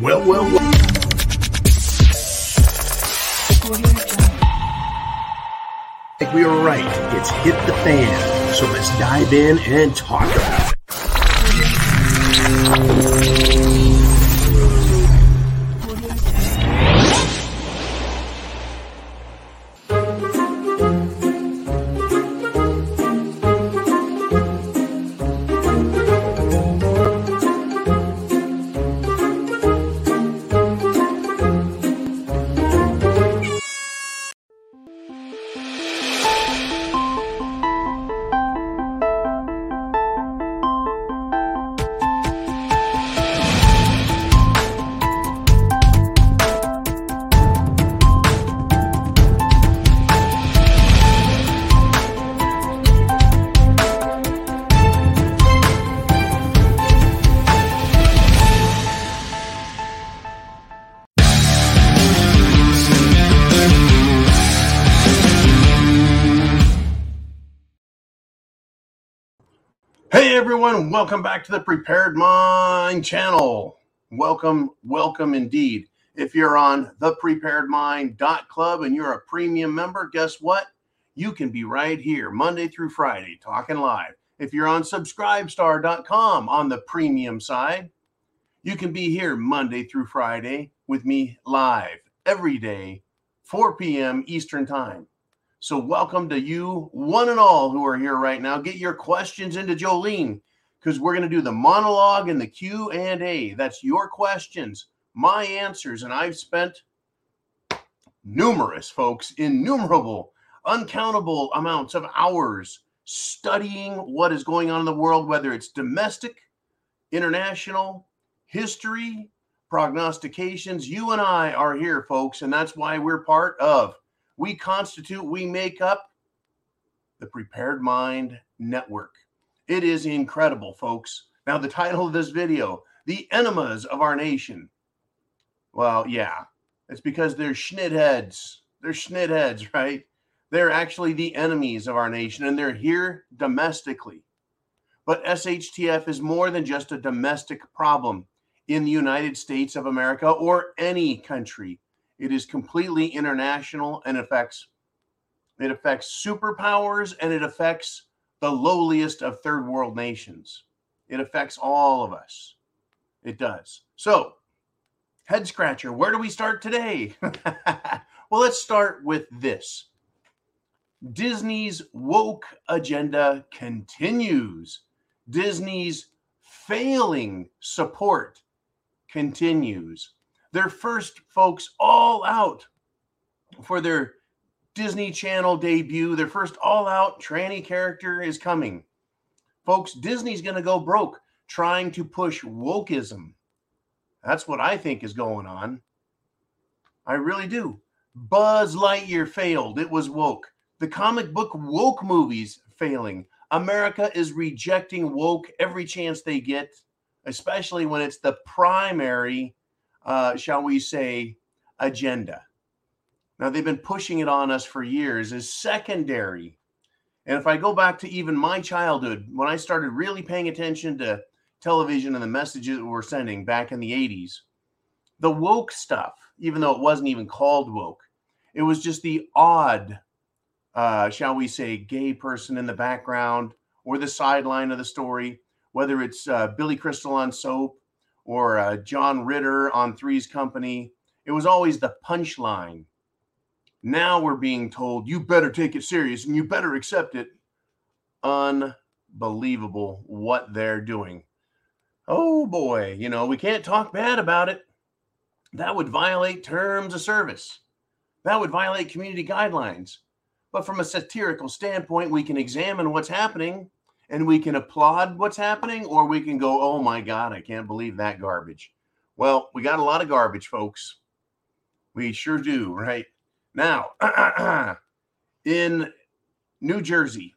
Well, well, well. We were right. It's hit the fan. So let's dive in and talk about it. Everyone, welcome back to the Prepared Mind channel. Welcome, welcome indeed. If you're on thepreparedmind.club and you're a premium member, guess what? You can be right here Monday through Friday talking live. If you're on subscribestar.com on the premium side, you can be here Monday through Friday with me live every day, 4 p.m. Eastern Time. So, welcome to you, one and all who are here right now. Get your questions into Jolene because we're going to do the monologue and the Q and A. That's your questions, my answers, and I've spent numerous, folks, innumerable, uncountable amounts of hours studying what is going on in the world, whether it's domestic, international, history, prognostications. You and I are here, folks, and that's why we're part of we constitute, we make up the Prepared Mind Network. It is incredible, folks. Now, the title of this video, The Enemas of Our Nation. Well, yeah, it's because they're schnitheads. They're schnitheads, right? They're actually the enemies of our nation, and they're here domestically. But SHTF is more than just a domestic problem in the United States of America or any country. It is completely international and affects it affects superpowers and it affects the lowliest of third world nations. It affects all of us. It does. So, head scratcher, where do we start today? well, let's start with this. Disney's woke agenda continues. Disney's failing support continues their first folks all out for their Disney Channel debut. Their first all out tranny character is coming. Folks, Disney's going to go broke trying to push wokeism. That's what I think is going on. I really do. Buzz Lightyear failed. It was woke. The comic book woke movies failing. America is rejecting woke every chance they get, especially when it's the primary uh, shall we say, agenda. Now, they've been pushing it on us for years as secondary. And if I go back to even my childhood, when I started really paying attention to television and the messages that we're sending back in the 80s, the woke stuff, even though it wasn't even called woke, it was just the odd, uh, shall we say, gay person in the background or the sideline of the story, whether it's uh, Billy Crystal on soap or uh, John Ritter on Three's Company. It was always the punchline. Now we're being told you better take it serious and you better accept it. Unbelievable what they're doing. Oh boy, you know, we can't talk bad about it. That would violate terms of service. That would violate community guidelines. But from a satirical standpoint, we can examine what's happening and we can applaud what's happening or we can go, oh my God, I can't believe that garbage. Well, we got a lot of garbage, folks. We sure do, right? Now, in New Jersey,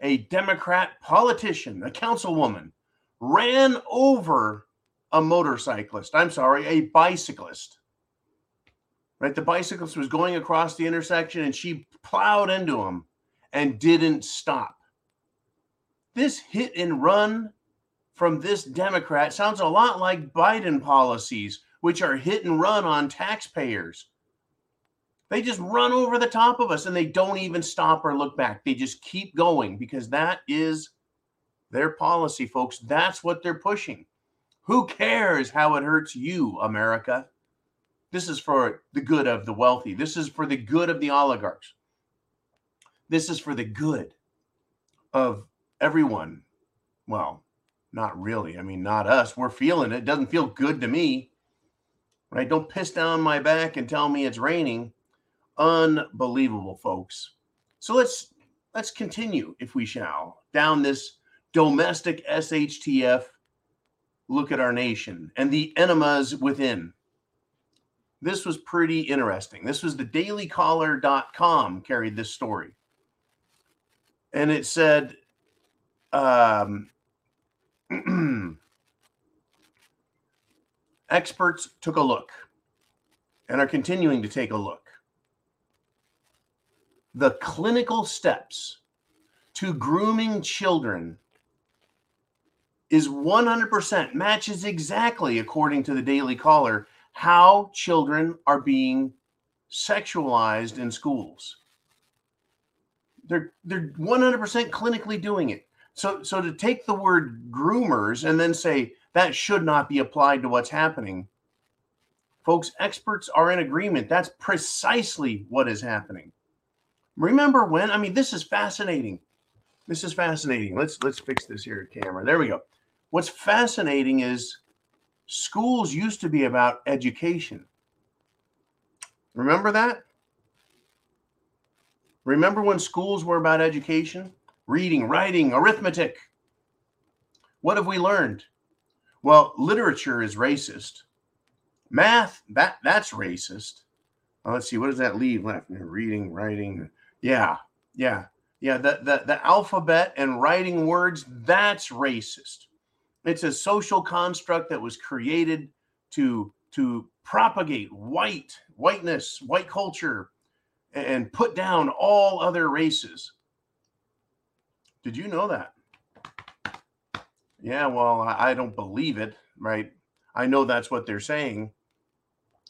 a Democrat politician, a councilwoman, ran over a motorcyclist. I'm sorry, a bicyclist. Right? The bicyclist was going across the intersection and she plowed into him and didn't stop this hit and run from this Democrat sounds a lot like Biden policies which are hit and run on taxpayers. They just run over the top of us and they don't even stop or look back. They just keep going because that is their policy, folks. That's what they're pushing. Who cares how it hurts you, America? This is for the good of the wealthy. This is for the good of the oligarchs. This is for the good of everyone. Well, not really. I mean, not us. We're feeling it. it. Doesn't feel good to me. Right? Don't piss down my back and tell me it's raining. Unbelievable, folks. So let's let's continue, if we shall, down this domestic SHTF look at our nation and the enemas within. This was pretty interesting. This was the dailycaller.com carried this story. And it said, um, experts took a look and are continuing to take a look. The clinical steps to grooming children is 100% matches exactly according to the Daily Caller how children are being sexualized in schools. They're they're 100% clinically doing it. So so to take the word groomers and then say that should not be applied to what's happening. Folks, experts are in agreement. That's precisely what is happening. Remember when? I mean, this is fascinating. This is fascinating. Let's let's fix this here camera. There we go. What's fascinating is schools used to be about education. Remember that? Remember when schools were about education? Reading, writing, arithmetic. What have we learned? Well, literature is racist. Math, that that's racist. Well, let's see, what does that leave left? Reading, writing. Yeah, yeah, yeah. The, the, the alphabet and writing words, that's racist. It's a social construct that was created to to propagate white whiteness, white culture, and put down all other races. Did you know that? Yeah, well, I don't believe it, right? I know that's what they're saying,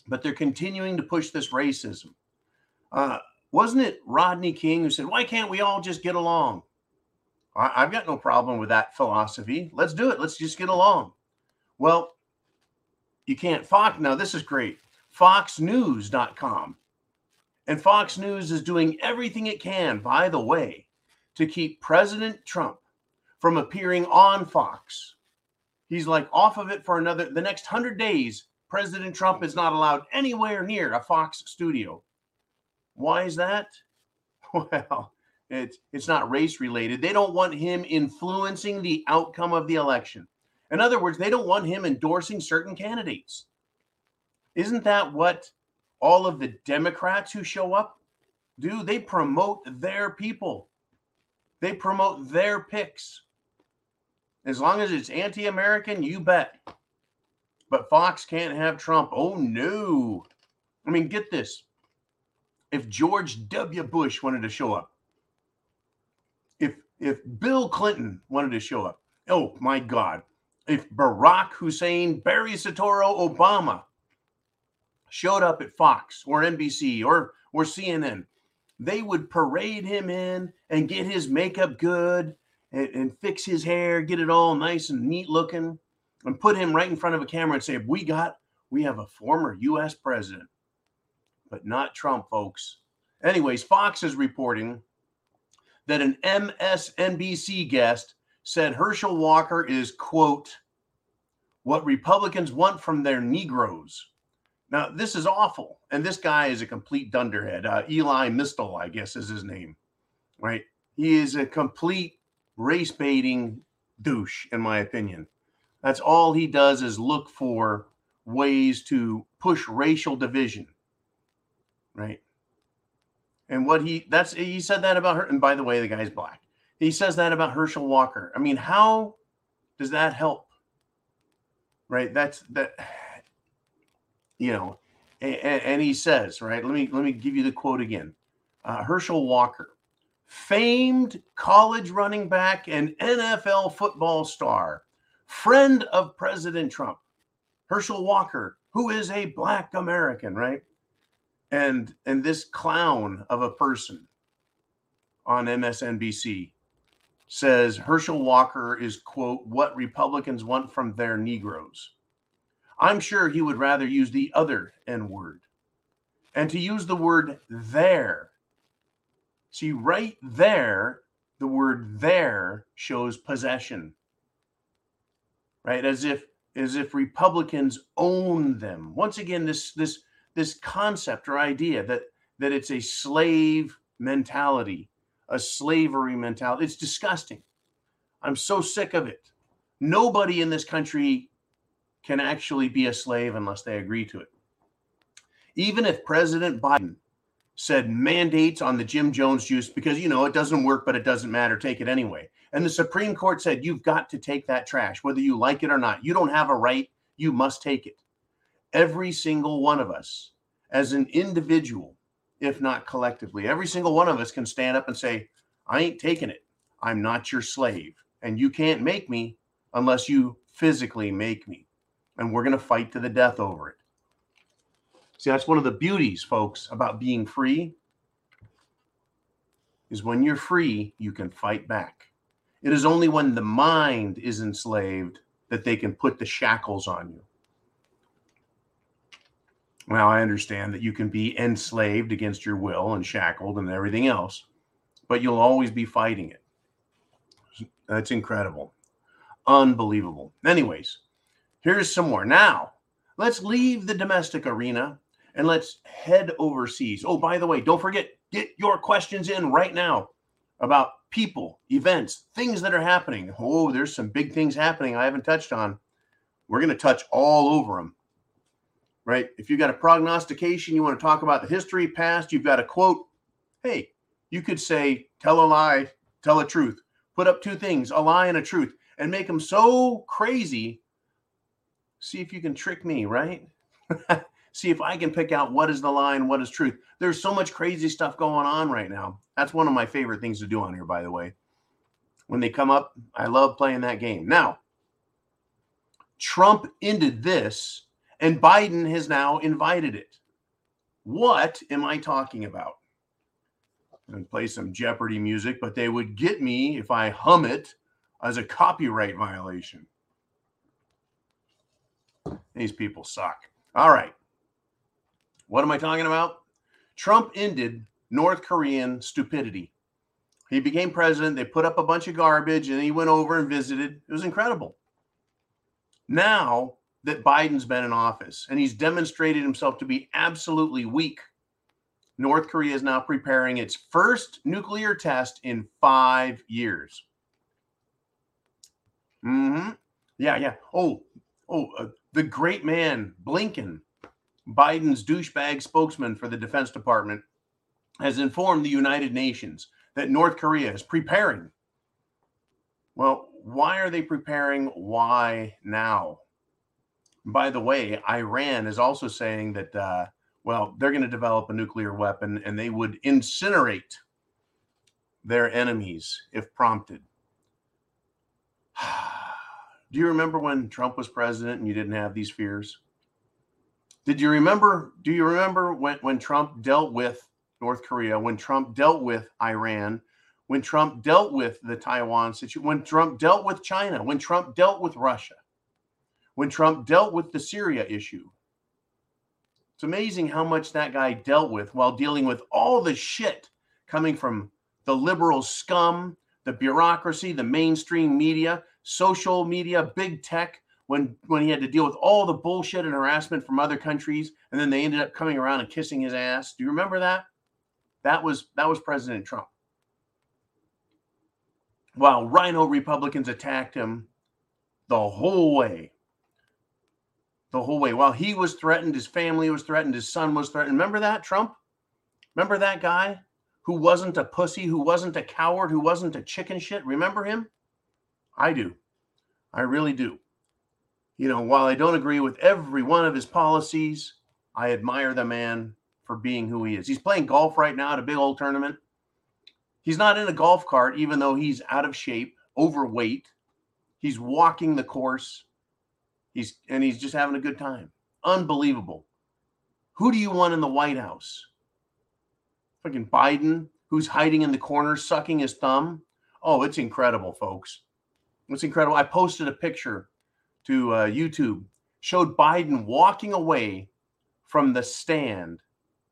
but they're continuing to push this racism. Uh, wasn't it Rodney King who said, Why can't we all just get along? I, have got no problem with that philosophy. Let's do it. Let's just get along. Well, you can't. Fox, now this is great. FoxNews.com. And Fox News is doing everything it can, by the way, to keep President Trump from appearing on Fox. He's like off of it for another, the next 100 days. President Trump is not allowed anywhere near a Fox studio. Why is that? Well, it's it's not race related. They don't want him influencing the outcome of the election. In other words, they don't want him endorsing certain candidates. Isn't that what all of the Democrats who show up do? They promote their people. They promote their picks. As long as it's anti-American, you bet. But Fox can't have Trump. Oh no. I mean, get this. If George W. Bush wanted to show up, if if Bill Clinton wanted to show up, oh my God, if Barack Hussein, Barry Soetoro, Obama showed up at Fox or NBC or or CNN, they would parade him in and get his makeup good and, and fix his hair, get it all nice and neat looking, and put him right in front of a camera and say, "We got, we have a former U.S. president, but not Trump, folks." Anyways, Fox is reporting that an MSNBC guest said Herschel Walker is, quote, what Republicans want from their Negroes. Now, this is awful. And this guy is a complete dunderhead. Uh, Elie Mystal, I guess, is his name, right? He is a complete race baiting douche, in my opinion. That's all he does is look for ways to push racial division, right? And what he that's he said that about her. And by the way, the guy's black. He says that about Herschel Walker. I mean, how does that help? Right? That's that. You know, and, and he says, right? Let me let me give you the quote again. Uh, Herschel Walker, famed college running back and NFL football star, friend of President Trump. Herschel Walker, who is a black American, right? And and this clown of a person on MSNBC says Herschel Walker is quote what Republicans want from their Negroes. I'm sure he would rather use the other N word. And to use the word there. See, right there, the word there shows possession. Right? As if as if Republicans own them. Once again, this this this concept or idea that that it's a slave mentality, a slavery mentality. It's disgusting. I'm so sick of it. Nobody in this country can actually be a slave unless they agree to it. Even if President Biden said mandates on the Jim Jones juice because you know it doesn't work, but it doesn't matter, take it anyway. And the Supreme Court said you've got to take that trash, whether you like it or not. You don't have a right, you must take it. Every single one of us, as an individual, if not collectively, every single one of us can stand up and say, I ain't taking it. I'm not your slave. And you can't make me unless you physically make me. And we're going to fight to the death over it. See, that's one of the beauties, folks, about being free is when you're free, you can fight back. It is only when the mind is enslaved that they can put the shackles on you. Well, I understand that you can be enslaved against your will and shackled and everything else, but you'll always be fighting it. That's incredible. Unbelievable. Anyways, here's some more. Now, let's leave the domestic arena and let's head overseas. Oh, by the way, don't forget, get your questions in right now about people, events, things that are happening. Oh, there's some big things happening I haven't touched on. We're going to touch all over them. Right? If you've got a prognostication, you want to talk about the history, past, you've got a quote. Hey, you could say, tell a lie, tell a truth. Put up two things, a lie and a truth, and make them so crazy. See if you can trick me, right? see if I can pick out what is the lie and what is truth. There's so much crazy stuff going on right now. That's one of my favorite things to do on here, by the way. When they come up, I love playing that game. Now, Trump ended this, and Biden has now invited it. What am I talking about? And play some Jeopardy music, but they would get me if I hum it as a copyright violation. These people suck. All right. What am I talking about? Trump ended North Korean stupidity. He became president. They put up a bunch of garbage and he went over and visited. It was incredible. Now that Biden's been in office and he's demonstrated himself to be absolutely weak, North Korea is now preparing its first nuclear test in five years. Hmm. Yeah. Yeah. Oh. Oh. Uh, the great man Blinken Biden's douchebag spokesman for the Defense Department has informed the United Nations that North Korea is preparing. Well, why are they preparing? Why now? By the way, Iran is also saying that, uh, well, they're going to develop a nuclear weapon and they would incinerate their enemies if prompted. Do you remember when Trump was president and you didn't have these fears? Did you remember? Do you remember when, when Trump dealt with North Korea, when Trump dealt with Iran, when Trump dealt with the Taiwan situation, when Trump dealt with China, when Trump dealt with Russia, when Trump dealt with the Syria issue? It's amazing how much that guy dealt with while dealing with all the shit coming from the liberal scum, the bureaucracy, the mainstream media, social media, big tech, when when he had to deal with all the bullshit and harassment from other countries, and then they ended up coming around and kissing his ass. Do you remember that? That was that was President Trump. While rhino Republicans attacked him the whole way. The whole way. While he was threatened, his family was threatened, his son was threatened. Remember that, Trump? Remember that guy who wasn't a pussy, who wasn't a coward, who wasn't a chicken shit? Remember him? I do. I really do you know, while I don't agree with every one of his policies, I admire the man for being who he is. He's playing golf right now at a big old tournament. He's not in a golf cart, even though he's out of shape, overweight. He's walking the course. He's and he's just having a good time. Unbelievable. Who do you want in the White House? Fucking Biden, who's hiding in the corner, sucking his thumb. Oh, it's incredible, folks. It's incredible. I posted a picture to uh, YouTube, showed Biden walking away from the stand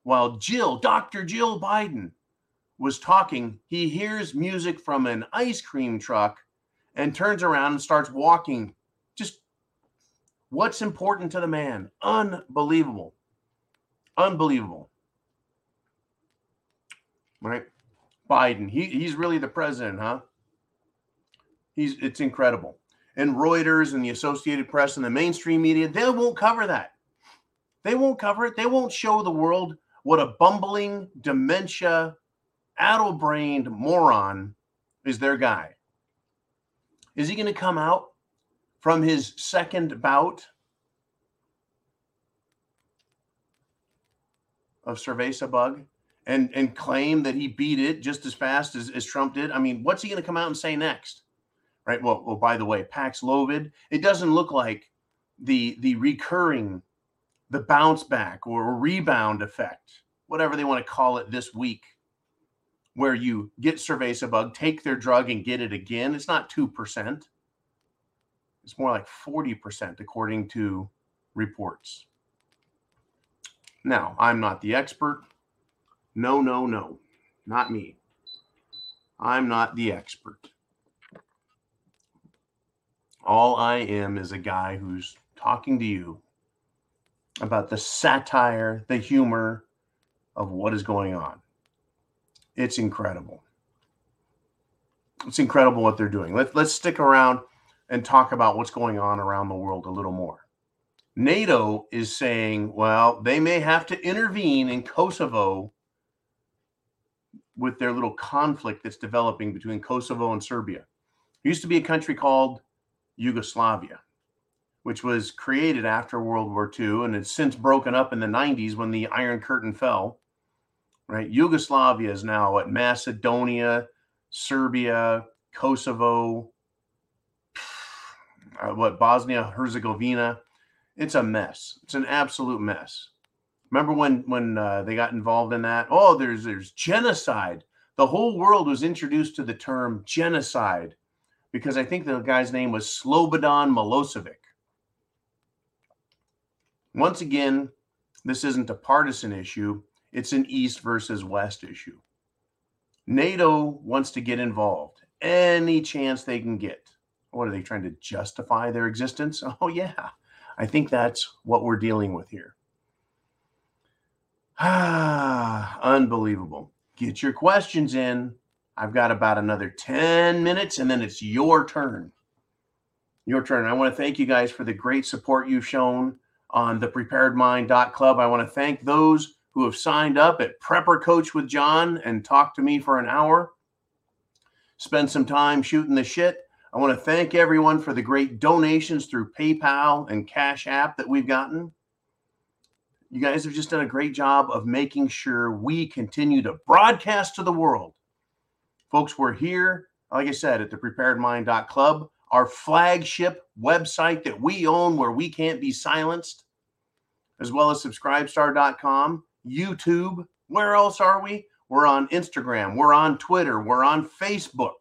while Jill, Dr. Jill Biden, was talking. He hears music from an ice cream truck and turns around and starts walking. What's important to the man? Unbelievable. Unbelievable. Right? Biden, he, he's really the president, huh? He's it's incredible. And Reuters and the Associated Press and the mainstream media, they won't cover that. They won't cover it. They won't show the world what a bumbling, dementia, addle-brained moron is their guy. Is he going to come out from his second bout of cerveza bug and and claim that he beat it just as fast as, as Trump did? I mean, what's he going to come out and say next? Right. Well, well, by the way, Paxlovid, it doesn't look like the the recurring, the bounce back or rebound effect, whatever they want to call it this week, where you get cerveza bug, take their drug and get it again. It's not two percent. It's more like 40%, according to reports. Now, I'm not the expert. No, no, no, not me. I'm not the expert. All I am is a guy who's talking to you about the satire, the humor of what is going on. It's incredible. It's incredible what they're doing. Let, let's stick around and talk about what's going on around the world a little more. NATO is saying, well, they may have to intervene in Kosovo with their little conflict that's developing between Kosovo and Serbia. It used to be a country called Yugoslavia, which was created after World War II and it's since broken up in the 90s when the Iron Curtain fell. Right? Yugoslavia is now at Macedonia, Serbia, Kosovo, uh, what Bosnia Herzegovina. It's a mess. It's an absolute mess. Remember when when uh, they got involved in that? Oh, there's there's genocide. The whole world was introduced to the term genocide because I think the guy's name was Slobodan Milosevic. Once again, this isn't a partisan issue, it's an East versus West issue. NATO wants to get involved any chance they can get. What are they trying to justify their existence? Oh, yeah. I think that's what we're dealing with here. Ah, unbelievable. Get your questions in. I've got about another 10 minutes and then it's your turn. Your turn. I want to thank you guys for the great support you've shown on the preparedmind.club. I want to thank those who have signed up at Prepper Coach with John and talked to me for an hour. Spend some time shooting the shit. I want to thank everyone for the great donations through PayPal and Cash App that we've gotten. You guys have just done a great job of making sure we continue to broadcast to the world. Folks, we're here, like I said, at the preparedmind.club, our flagship website that we own where we can't be silenced, as well as subscribestar.com, YouTube. Where else are we? We're on Instagram, we're on Twitter, we're on Facebook.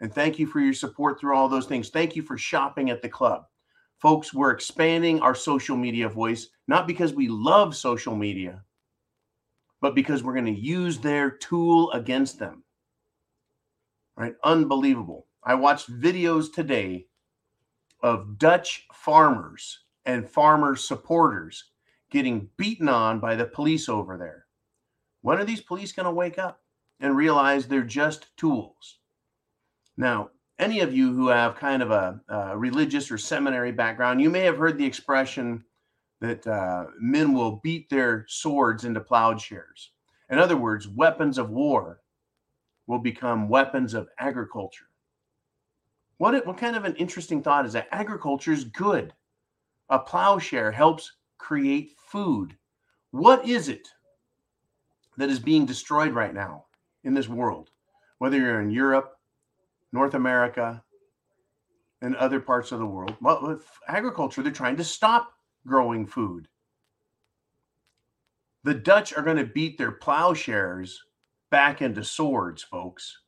And thank you for your support through all those things. Thank you for shopping at the club. Folks, we're expanding our social media voice, not because we love social media, but because we're going to use their tool against them. Right? Unbelievable. I watched videos today of Dutch farmers and farmer supporters getting beaten on by the police over there. When are these police going to wake up and realize they're just tools? Now, any of you who have kind of a, a religious or seminary background, you may have heard the expression that uh, men will beat their swords into plowshares. In other words, weapons of war will become weapons of agriculture. What, what kind of an interesting thought is that? Agriculture is good. A plowshare helps create food. What is it that is being destroyed right now in this world? Whether you're in Europe, North America, and other parts of the world. Well, with agriculture, they're trying to stop growing food. The Dutch are going to beat their plowshares back into swords, folks.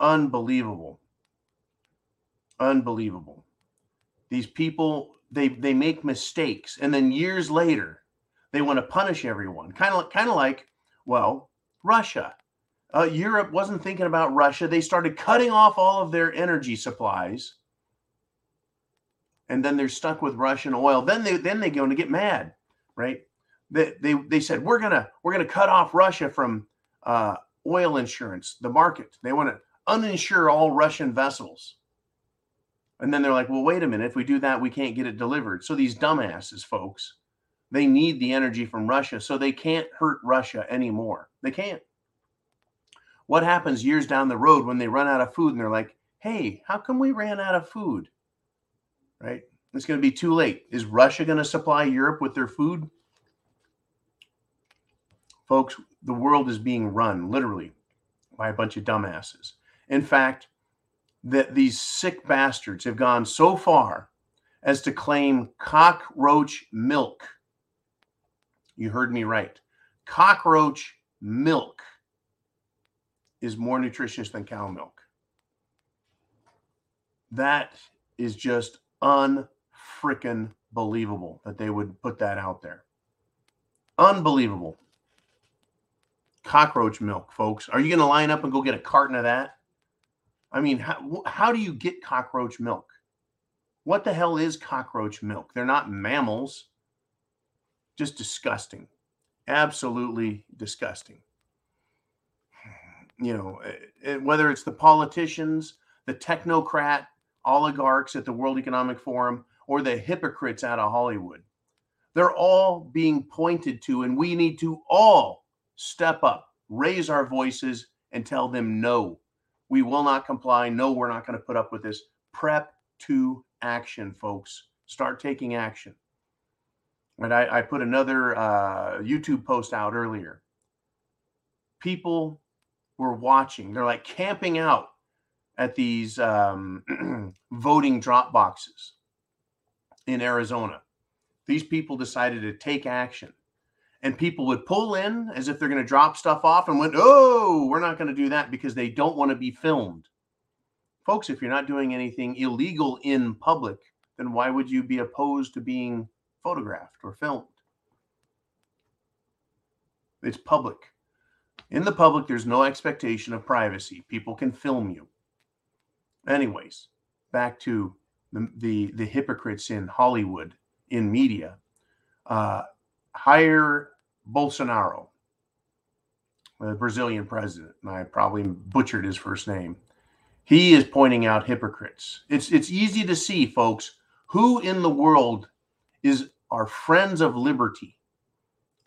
Unbelievable. Unbelievable. These people, they they make mistakes, and then years later, they want to punish everyone. Kind of kind of like, well, Russia. Uh, Europe wasn't thinking about Russia. They started cutting off all of their energy supplies, and then they're stuck with Russian oil. Then they then they go to get mad, right? They, they they said we're gonna we're gonna cut off Russia from uh, oil insurance, the market. They want to uninsure all Russian vessels. And then they're like, well, wait a minute. If we do that, we can't get it delivered. So these dumbasses, folks, they need the energy from Russia. So they can't hurt Russia anymore. They can't. What happens years down the road when they run out of food and they're like, hey, how come we ran out of food? Right? It's going to be too late. Is Russia going to supply Europe with their food? Folks, the world is being run literally by a bunch of dumbasses. In fact, that these sick bastards have gone so far as to claim cockroach milk. You heard me right. Cockroach milk is more nutritious than cow milk. That is just unfreaking believable that they would put that out there. Unbelievable. Cockroach milk, folks. Are you going to line up and go get a carton of that? I mean, how, how do you get cockroach milk? What the hell is cockroach milk? They're not mammals. Just disgusting. Absolutely disgusting. You know, eh, eh, whether it's the politicians, the technocrat oligarchs at the World Economic Forum, or the hypocrites out of Hollywood, they're all being pointed to, and we need to all step up, raise our voices, and tell them no we will not comply. No, we're not going to put up with this. Prep to action, folks. Start taking action. And I, I put another uh, YouTube post out earlier. People were watching, they're like camping out at these um, voting drop boxes in Arizona. These people decided to take action and people would pull in as if they're going to drop stuff off and went, oh, we're not going to do that because they don't want to be filmed. Folks, if you're not doing anything illegal in public, then why would you be opposed to being photographed or filmed? It's public. In the public, there's no expectation of privacy. People can film you. Anyways, back to the, the, the hypocrites in Hollywood, in media. Uh, hire Bolsonaro, the Brazilian president, and I probably butchered his first name. He is pointing out hypocrites. It's it's easy to see, folks, who in the world is are friends of liberty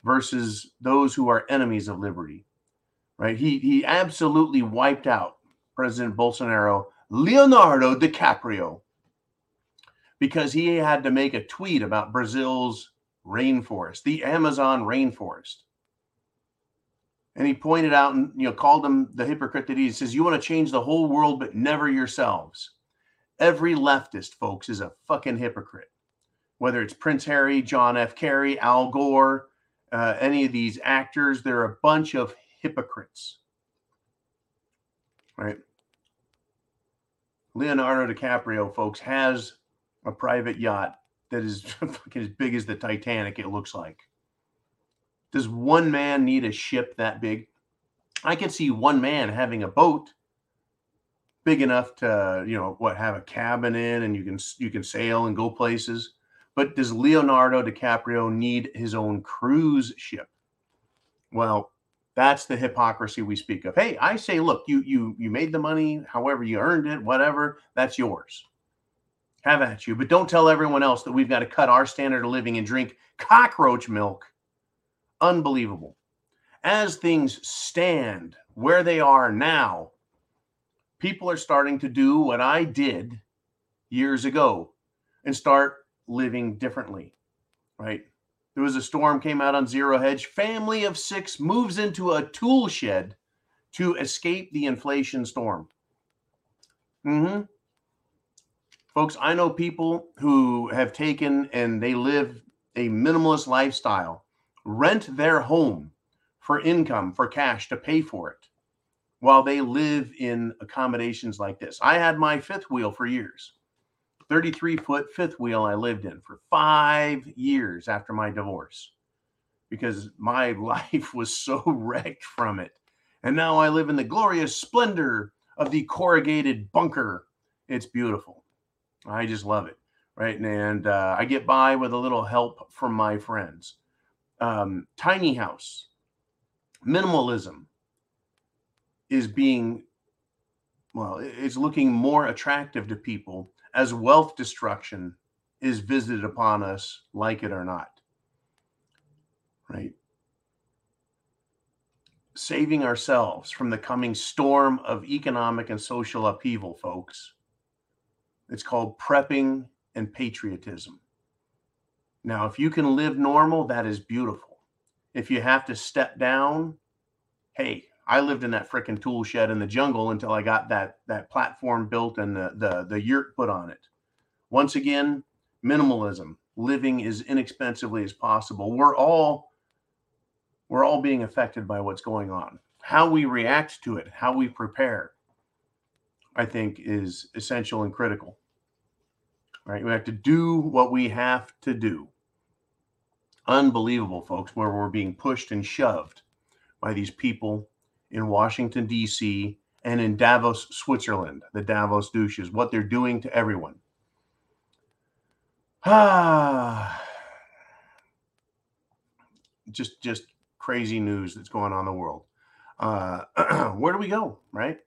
versus those who are enemies of liberty. Right? He he absolutely wiped out President Bolsonaro, Leonardo DiCaprio, because he had to make a tweet about Brazil's rainforest, the Amazon rainforest. And he pointed out and you know called him the hypocrite that he says, You want to change the whole world, but never yourselves. Every leftist, folks, is a fucking hypocrite. Whether it's Prince Harry, John F. Kerry, Al Gore, uh, any of these actors, they're a bunch of hypocrites. Right? Leonardo DiCaprio, folks, has a private yacht that is fucking as big as the Titanic, it looks like. Does one man need a ship that big? I could see one man having a boat big enough to, you know, what, have a cabin in and you can you can sail and go places. But does Leonardo DiCaprio need his own cruise ship? Well, that's the hypocrisy we speak of. Hey, I say, look, you you you made the money, however you earned it, whatever, that's yours have at you. But don't tell everyone else that we've got to cut our standard of living and drink cockroach milk. Unbelievable. As things stand where they are now, people are starting to do what I did years ago and start living differently, right? There was a storm came out on Zero Hedge. Family of six moves into a tool shed to escape the inflation storm. Mm-hmm Folks, I know people who have taken and they live a minimalist lifestyle, rent their home for income, for cash to pay for it, while they live in accommodations like this. I had my fifth wheel for years, 33 foot fifth wheel I lived in for five years after my divorce because my life was so wrecked from it. And now I live in the glorious splendor of the corrugated bunker. It's beautiful. I just love it. Right. And uh, I get by with a little help from my friends. Um, tiny house, minimalism is being, well, it's looking more attractive to people as wealth destruction is visited upon us, like it or not. Right saving ourselves from the coming storm of economic and social upheaval, folks. It's called prepping and patriotism. Now, if you can live normal, that is beautiful. If you have to step down, hey, I lived in that freaking tool shed in the jungle until I got that that platform built and the the, the yurt put on it. Once again, minimalism, living as inexpensively as possible. We're all we're all being affected by what's going on. How we react to it, how we prepare, I think is essential and critical. Right? We have to do what we have to do. Unbelievable, folks, where we're being pushed and shoved by these people in Washington, D.C., and in Davos, Switzerland, the Davos douches, what they're doing to everyone. Ah, just, just crazy news that's going on in the world. Uh, where do we go, right?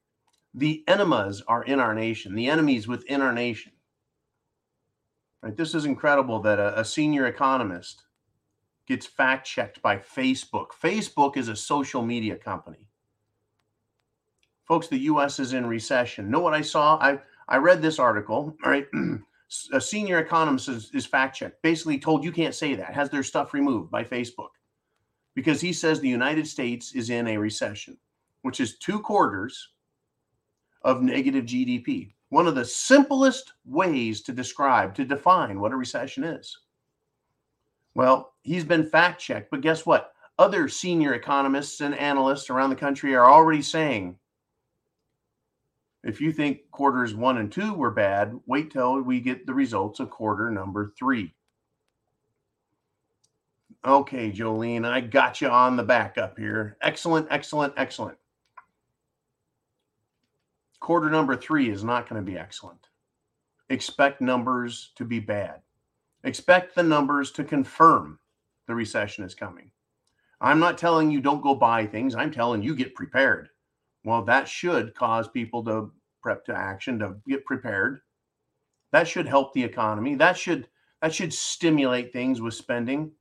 The enemas are in our nation, the enemies within our nation. Right? This is incredible that a, a senior economist gets fact checked by Facebook. Facebook is a social media company. Folks, the US is in recession. Know what I saw? I, I read this article, right? a senior economist is, is fact checked, basically told you can't say that, has their stuff removed by Facebook because he says the United States is in a recession, which is two quarters of negative GDP. One of the simplest ways to describe, to define what a recession is. Well, he's been fact checked, but guess what? Other senior economists and analysts around the country are already saying if you think quarters one and two were bad, wait till we get the results of quarter number three. Okay, Jolene, I got you on the backup here. Excellent, excellent, excellent. Quarter number three is not going to be excellent. Expect numbers to be bad. Expect the numbers to confirm the recession is coming. I'm not telling you don't go buy things. I'm telling you get prepared. Well, that should cause people to prep to action, to get prepared. That should help the economy. That should that should stimulate things with spending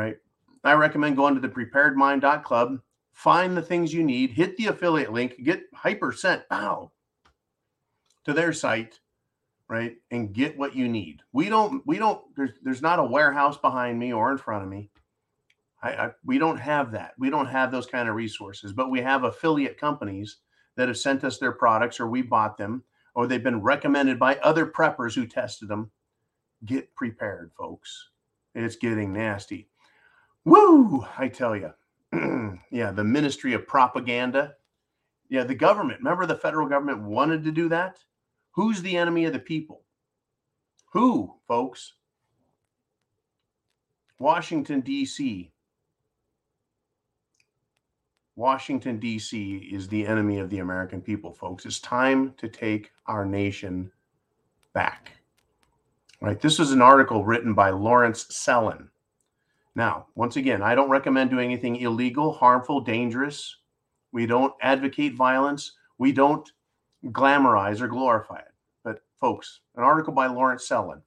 right? I recommend going to the preparedmind.club, find the things you need, hit the affiliate link, get hyper sent, pow, to their site, right? And get what you need. We don't, we don't, there's, there's not a warehouse behind me or in front of me. I, I, we don't have that. We don't have those kind of resources, but we have affiliate companies that have sent us their products or we bought them or they've been recommended by other preppers who tested them. Get prepared, folks. It's getting nasty. Woo! I tell you. yeah, the Ministry of Propaganda. Yeah, the government. Remember, the federal government wanted to do that? Who's the enemy of the people? Who, folks? Washington, D.C. Washington, D.C. is the enemy of the American people, folks. It's time to take our nation back. Right? This is an article written by Lawrence Sellin. Now, once again, I don't recommend doing anything illegal, harmful, dangerous. We don't advocate violence. We don't glamorize or glorify it. But, folks, an article by Lawrence Sellin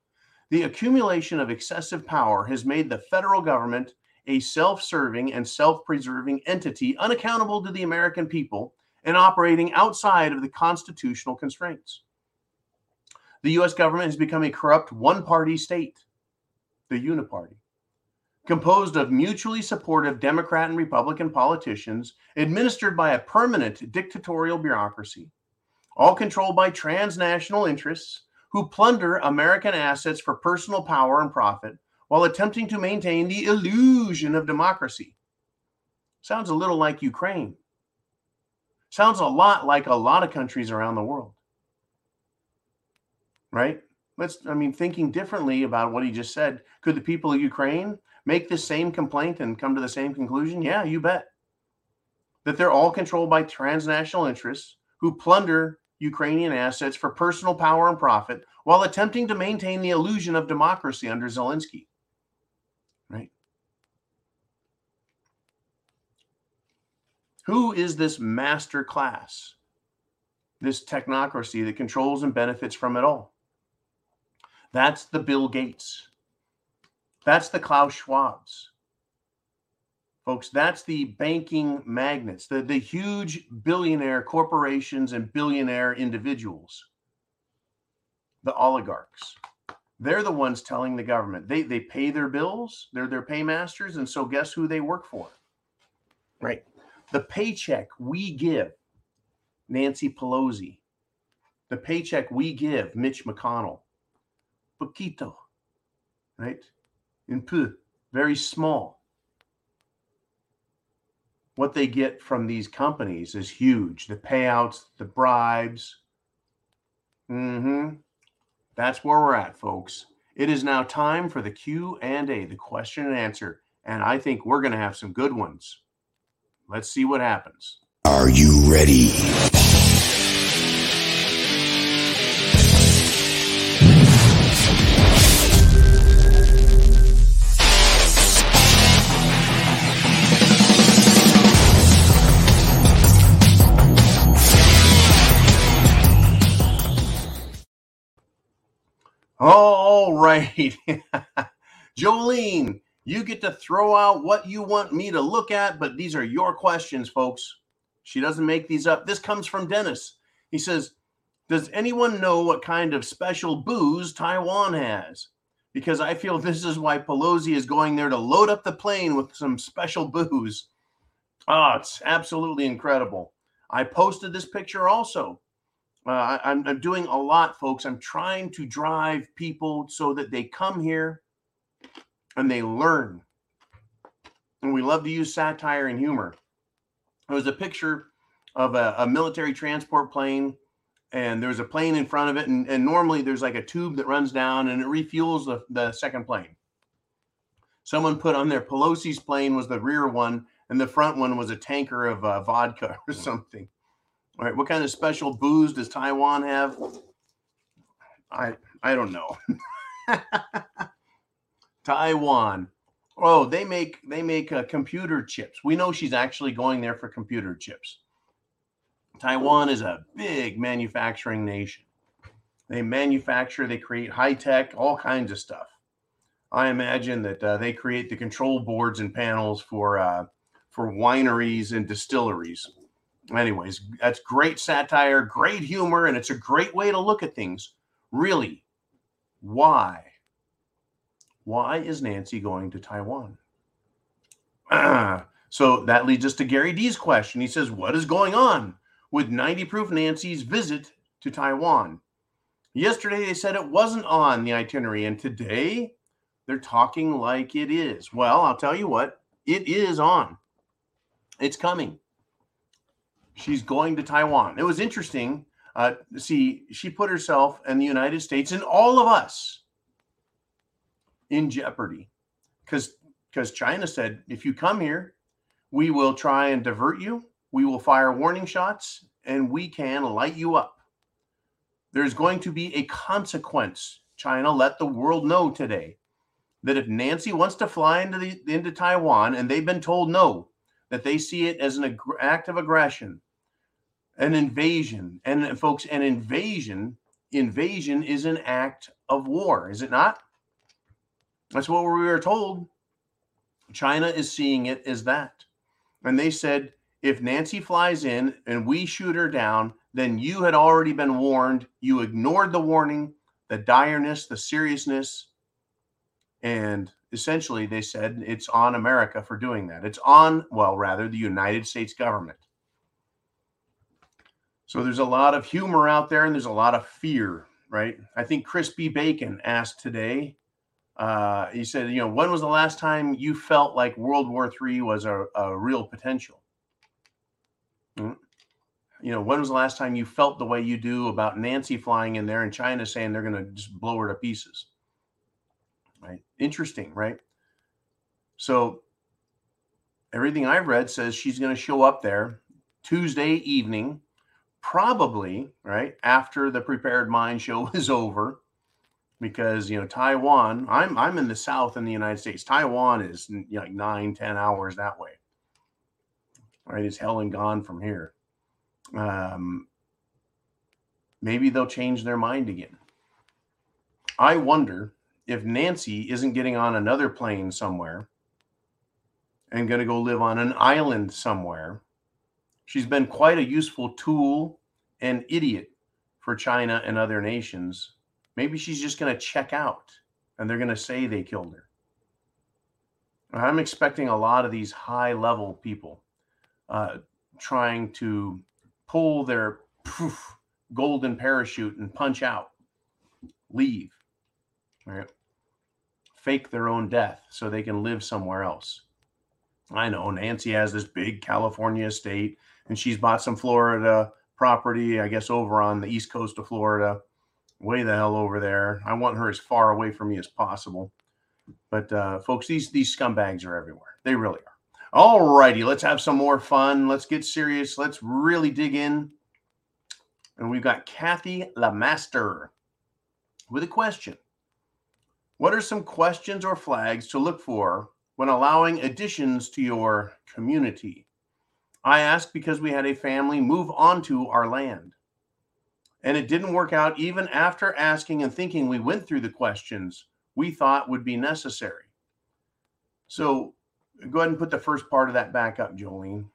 The accumulation of excessive power has made the federal government a self serving and self preserving entity unaccountable to the American people and operating outside of the constitutional constraints. The U.S. government has become a corrupt one party state, the uniparty composed of mutually supportive Democrat and Republican politicians, administered by a permanent dictatorial bureaucracy, all controlled by transnational interests who plunder American assets for personal power and profit while attempting to maintain the illusion of democracy. Sounds a little like Ukraine. Sounds a lot like a lot of countries around the world. Right? Let's, I mean, thinking differently about what he just said, could the people of Ukraine make the same complaint and come to the same conclusion? Yeah, you bet. That they're all controlled by transnational interests who plunder Ukrainian assets for personal power and profit while attempting to maintain the illusion of democracy under Zelensky. Right? Who is this master class, this technocracy that controls and benefits from it all? That's the Bill Gates. That's the Klaus Schwabs. Folks, that's the banking magnates, the, the huge billionaire corporations and billionaire individuals, the oligarchs. They're the ones telling the government. They, they pay their bills, they're their paymasters. And so, guess who they work for? Right. The paycheck we give Nancy Pelosi, the paycheck we give Mitch McConnell, poquito, right? In peu, very small what they get from these companies is huge. The payouts, the bribes. Mm-hmm. That's where we're at, folks. It is now time for the Q and A, the question and answer, and I think we're going to have some good ones. Let's see what happens. Are you ready? All right. Jolene, you get to throw out what you want me to look at, but these are your questions, folks. She doesn't make these up. This comes from Dennis. He says, Does anyone know what kind of special booze Taiwan has? Because I feel this is why Pelosi is going there to load up the plane with some special booze. Oh, it's absolutely incredible. I posted this picture also. Uh, I, am doing a lot, folks. I'm trying to drive people so that they come here and they learn. And we love to use satire and humor. It was a picture of a, a military transport plane, and there's a plane in front of it. And, and normally there's like a tube that runs down and it refuels the, the second plane. Someone put on their Pelosi's plane was the rear one, and the front one was a tanker of uh, vodka or something. All right, what kind of special booze does Taiwan have? I I don't know. Taiwan. Oh, they make they make uh, computer chips. We know she's actually going there for computer chips. Taiwan is a big manufacturing nation. They manufacture, they create high tech, all kinds of stuff. I imagine that uh, they create the control boards and panels for uh, for wineries and distilleries anyways, that's great satire, great humor, and it's a great way to look at things. Really, why? Why is Nancy going to Taiwan? so that leads us to Gary D's question. He says, What is going on with 90 Proof Nancy's visit to Taiwan? Yesterday they said it wasn't on the itinerary, and today they're talking like it is. Well, I'll tell you what, it is on. It's coming she's going to Taiwan. It was interesting. Uh, see, she put herself and the United States and all of us in jeopardy because because China said if you come here, we will try and divert you. We will fire warning shots and we can light you up. There's going to be a consequence. China let the world know today that if Nancy wants to fly into the into Taiwan and they've been told no, that they see it as an ag- act of aggression, an invasion. And folks, an invasion, invasion is an act of war, is it not? That's what we were told. China is seeing it as that. And they said, if Nancy flies in and we shoot her down, then you had already been warned. You ignored the warning, the direness, the seriousness. And essentially, they said it's on America for doing that. It's on, well, rather, the United States government. So there's a lot of humor out there and there's a lot of fear, right? I think Crispy Bacon asked today. Uh, he said, you know, when was the last time you felt like World War III was a, a real potential? Mm. You know, when was the last time you felt the way you do about Nancy flying in there and China saying they're going to just blow her to pieces? Right? Interesting, right? So everything I've read says she's going to show up there Tuesday evening, probably right after the Prepared Mind show is over, because you know Taiwan. I'm I'm in the south in the United States. Taiwan is you know, like nine ten hours that way. Right, it's hell and gone from here. Um, maybe they'll change their mind again. I wonder if Nancy isn't getting on another plane somewhere and going to go live on an island somewhere. She's been quite a useful tool and idiot for China and other nations. Maybe she's just going to check out and they're going to say they killed her. I'm expecting a lot of these high level people uh, trying to pull their poof, golden parachute and punch out, leave, right? Fake their own death so they can live somewhere else. I know Nancy has this big California estate and she's bought some Florida property, I guess, over on the east coast of Florida, way the hell over there. I want her as far away from me as possible. But uh, folks, these these scumbags are everywhere. They really are. All righty, let's have some more fun. Let's get serious. Let's really dig in. And we've got Kathy Lamaster with a question. What are some questions or flags to look for when allowing additions to your community. I ask because we had a family move onto our land. And it didn't work out even after asking and thinking we went through the questions we thought would be necessary. So go ahead and put the first part of that back up, Jolene.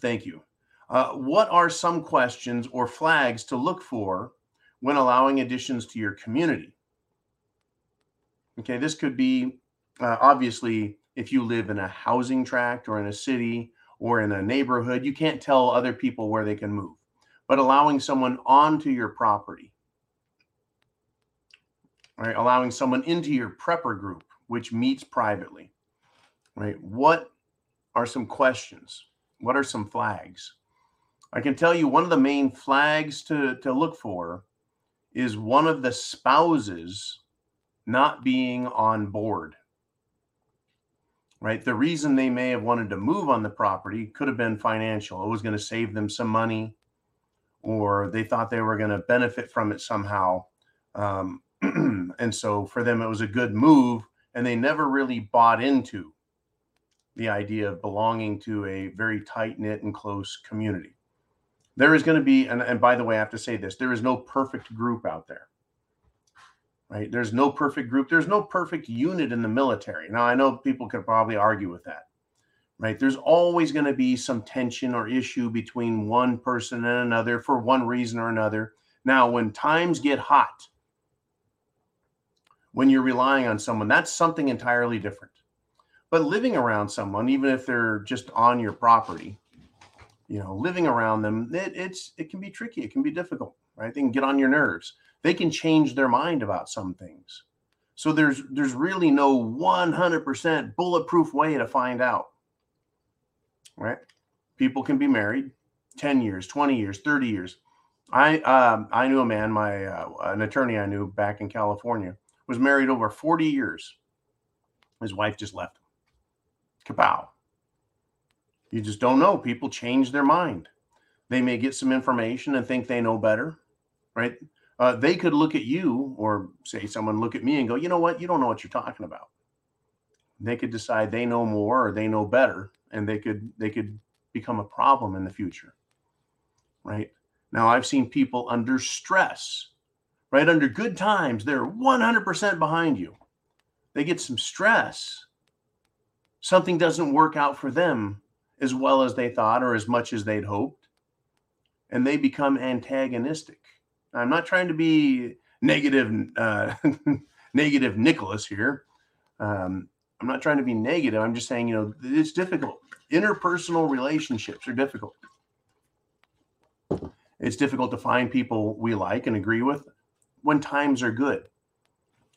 Thank you. Uh, what are some questions or flags to look for when allowing additions to your community? Okay, this could be uh, obviously, if you live in a housing tract or in a city or in a neighborhood, you can't tell other people where they can move. But allowing someone onto your property, right? Allowing someone into your prepper group, which meets privately, right? What are some questions? What are some flags? I can tell you one of the main flags to, to look for is one of the spouses not being on board right? The reason they may have wanted to move on the property could have been financial. It was going to save them some money, or they thought they were going to benefit from it somehow. Um, and so for them, it was a good move, and they never really bought into the idea of belonging to a very tight knit and close community. There is going to be, and, and by the way, I have to say this there is no perfect group out there right? There's no perfect group. There's no perfect unit in the military. Now, I know people could probably argue with that, right? There's always going to be some tension or issue between one person and another for one reason or another. Now, when times get hot, when you're relying on someone, that's something entirely different. But living around someone, even if they're just on your property, you know, living around them, it, it's it can be tricky. It can be difficult, right? They can get on your nerves they can change their mind about some things. So there's there's really no 100% bulletproof way to find out. Right? People can be married 10 years, 20 years, 30 years. I um, I knew a man, my uh, an attorney I knew back in California was married over 40 years. His wife just left him. Kapow. You just don't know. People change their mind. They may get some information and think they know better, right? uh, they could look at you or say someone look at me and go, you know what, you don't know what you're talking about. They could decide they know more or they know better, and they could they could become a problem in the future. Right now, I've seen people under stress, right under good times, they're 100% behind you. They get some stress. Something doesn't work out for them as well as they thought or as much as they'd hoped, and they become antagonistic I'm not trying to be negative, uh, negative Nicholas here. Um, I'm not trying to be negative. I'm just saying, you know, it's difficult. Interpersonal relationships are difficult. It's difficult to find people we like and agree with, when times are good.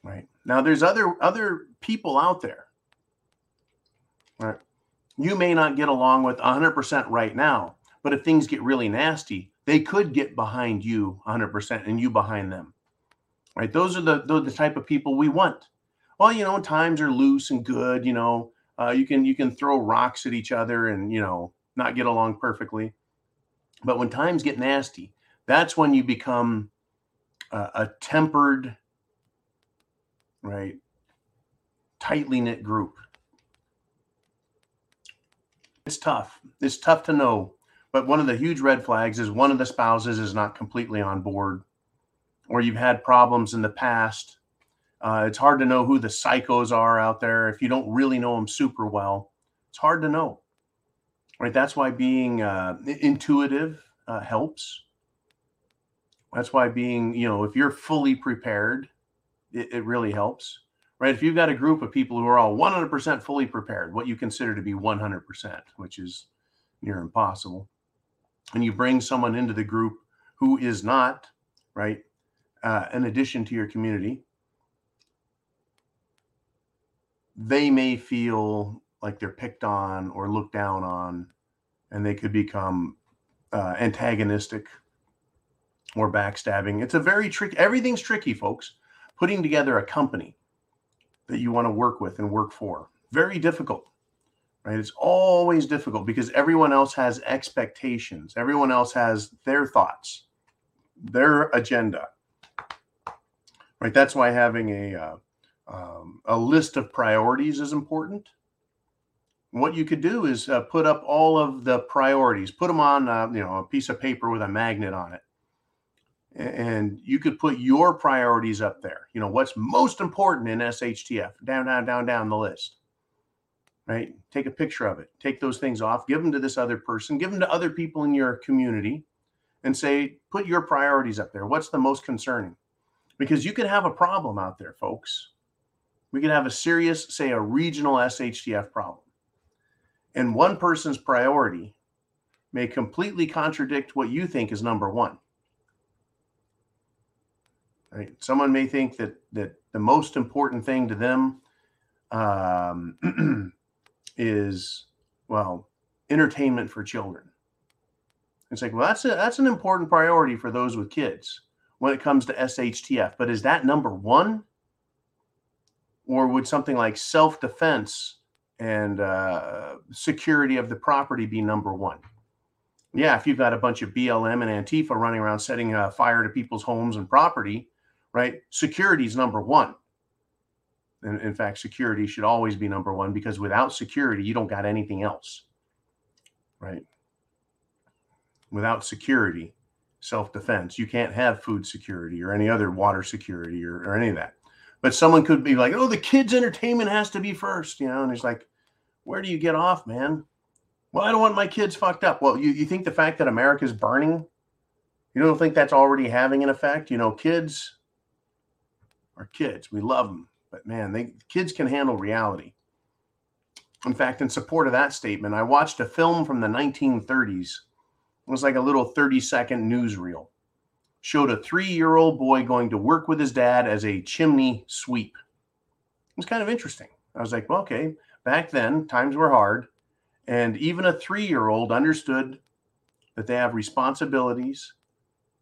Right. Now there's other other people out there. Right. You may not get along with 100% right now, but if things get really nasty, they could get behind you 100% and you behind them. Right? Those are the the, the type of people we want. Well, you know, times are loose and good, you know, uh, you can you can throw rocks at each other and, you know, not get along perfectly. But when times get nasty, that's when you become a, a tempered, right, tightly knit group. It's tough. It's tough to know. But one of the huge red flags is one of the spouses is not completely on board, or you've had problems in the past. Uh, it's hard to know who the psychos are out there if you don't really know them super well. It's hard to know right? That's why being uh, intuitive uh, helps. That's why being, you know, if you're fully prepared, it, it, really helps, right? If you've got a group of people who are all 100% fully prepared, what you consider to be 100%, which is near impossible, and you bring someone into the group who is not, right, uh, an addition to your community, they may feel like they're picked on or looked down on, and they could become uh, antagonistic or backstabbing. It's a very tricky. Everything's tricky, folks. Putting together a company that you want to work with and work for very difficult, right? It's always difficult because everyone else has expectations. Everyone else has their thoughts, their agenda, right? That's why having a uh, um, a list of priorities is important what you could do is uh, put up all of the priorities, put them on, uh, you know, a piece of paper with a magnet on it, and you could put your priorities up there. You know, what's most important in SHTF, down, down, down, down the list. Right? Take a picture of it. Take those things off. Give them to this other person. Give them to other people in your community, and say, put your priorities up there. What's the most concerning? Because you could have a problem out there, folks. We could have a serious, say, a regional SHTF problem and one person's priority may completely contradict what you think is number one. Right? Someone may think that that the most important thing to them um, is well entertainment for children. It's like, well, that's a, that's an important priority for those with kids when it comes to SHTF. But is that number one? Or would something like self defense and uh, security of the property be number one. Yeah, if you've got a bunch of BLM and Antifa running around setting uh, fire to people's homes and property, right? Security is number one. And in fact, security should always be number one because without security, you don't got anything else, right? Without security, self defense, you can't have food security or any other water security or, or any of that. But someone could be like, oh, the kids' entertainment has to be first, you know, and it's like, where do you get off, man? Well, I don't want my kids fucked up. Well, you, you think the fact that America's burning, you don't think that's already having an effect? You know, kids are kids. We love them, but man, they kids can handle reality. In fact, in support of that statement, I watched a film from the 1930s. It was like a little 30 second newsreel showed a three year old boy going to work with his dad as a chimney sweep. It was kind of interesting. I was like, well, okay, back then times were hard. And even a three year old understood that they have responsibilities,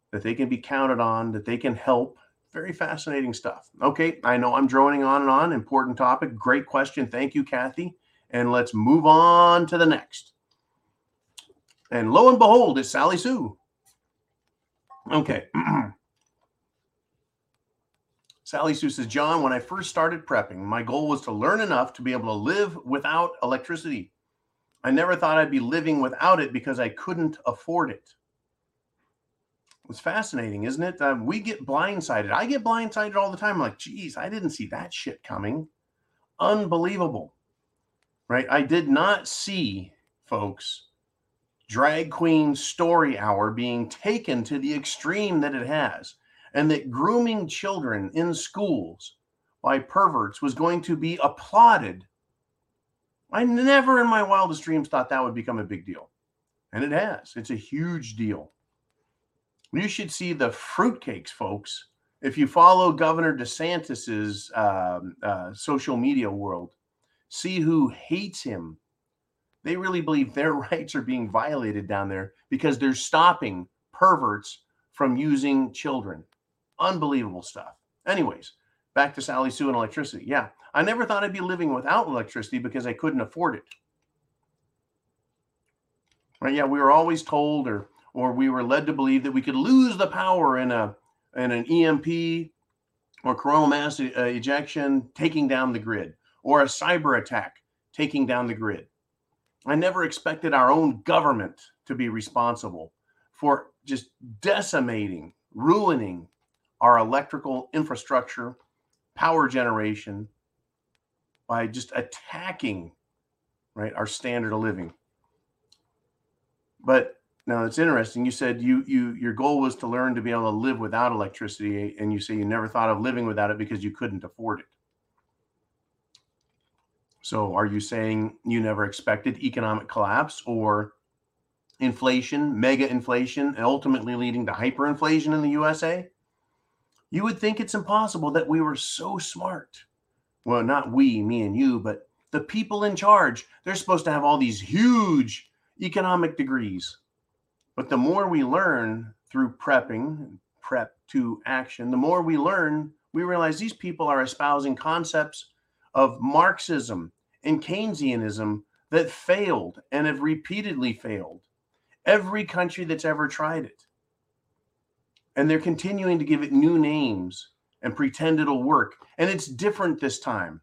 that they can be counted on, that they can help. Very fascinating stuff. Okay, I know I'm droning on and on. Important topic. Great question. Thank you, Kathy. And let's move on to the next. And lo and behold, it's Sally Sue. Okay. Sally Sue says, John, when I first started prepping, my goal was to learn enough to be able to live without electricity. I never thought I'd be living without it because I couldn't afford it. It's fascinating, isn't it? Um, we get blindsided. I get blindsided all the time. I'm like, geez, I didn't see that shit coming. Unbelievable. Right? I did not see, folks, drag queen story hour being taken to the extreme that it has, and that grooming children in schools by perverts was going to be applauded. I never in my wildest dreams thought that would become a big deal. And it has. It's a huge deal. You should see the fruitcakes, folks, if you follow Governor DeSantis's um, uh, social media world, see who hates him. They really believe their rights are being violated down there because they're stopping perverts from using children. Unbelievable stuff. Anyways, back to Sally Sue and electricity. Yeah, I never thought I'd be living without electricity because I couldn't afford it. Right? Yeah, we were always told or or we were led to believe that we could lose the power in a in an EMP or coronal mass uh, ejection taking down the grid or a cyber attack taking down the grid. I never expected our own government to be responsible for just decimating, ruining our electrical infrastructure, power generation by just attacking right our standard of living. But now it's interesting. You said you you your goal was to learn to be able to live without electricity, and you say you never thought of living without it because you couldn't afford it. So are you saying you never expected economic collapse or inflation, mega inflation, and ultimately leading to hyperinflation in the USA? You would think it's impossible that we were so smart. Well, not we, me and you, but the people in charge. They're supposed to have all these huge economic degrees. But the more we learn through prepping, prep to action, the more we learn, we realize these people are espousing concepts of Marxism and Keynesianism that failed and have repeatedly failed. Every country that's ever tried it. And they're continuing to give it new names and pretend it'll work. And it's different this time.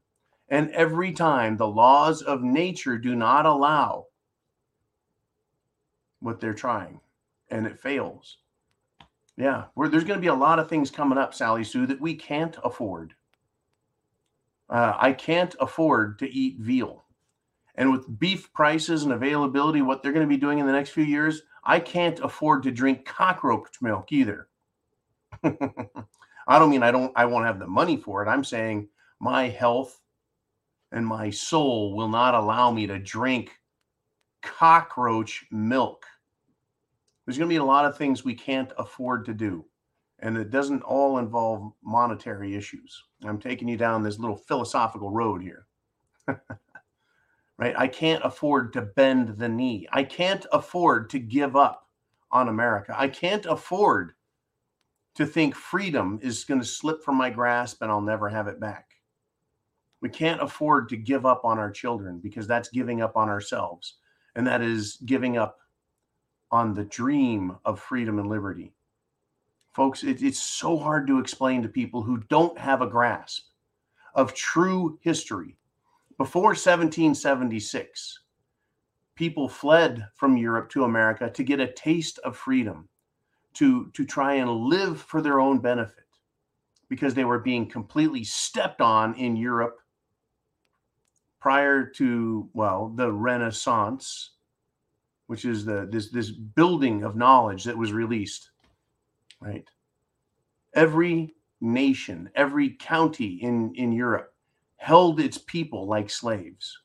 And every time the laws of nature do not allow what they're trying and it fails. Yeah, there's going to be a lot of things coming up, Sally Sue, that we can't afford. Uh, I can't afford to eat veal. And with beef prices and availability, what they're going to be doing in the next few years, I can't afford to drink cockroach milk either. I don't mean I don't I won't have the money for it. I'm saying my health and my soul will not allow me to drink cockroach milk. There's going to be a lot of things we can't afford to do and it doesn't all involve monetary issues. I'm taking you down this little philosophical road here. right? I can't afford to bend the knee. I can't afford to give up on America. I can't afford to think freedom is going to slip from my grasp and I'll never have it back. We can't afford to give up on our children because that's giving up on ourselves. And that is giving up on the dream of freedom and liberty. Folks, it, it's so hard to explain to people who don't have a grasp of true history. Before 1776, people fled from Europe to America to get a taste of freedom, to, to try and live for their own benefit because they were being completely stepped on in Europe prior to, well, the Renaissance, which is the this this building of knowledge that was released right? Every nation, every county in, in Europe held its people like slaves.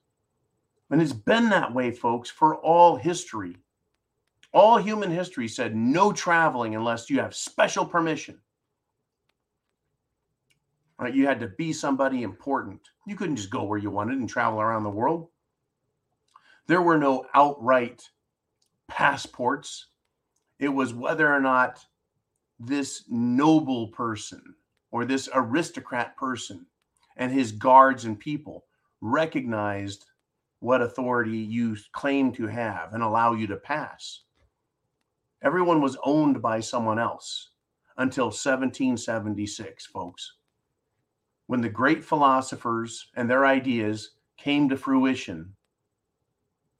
And it's been that way, folks, for all history. All human history said no traveling unless you have special permission. Right? You had to be somebody important. You couldn't just go where you wanted and travel around the world. There were no outright passports. It was whether or not this noble person or this aristocrat person and his guards and people recognized what authority you claim to have and allow you to pass. Everyone was owned by someone else until 1776, folks, when the great philosophers and their ideas came to fruition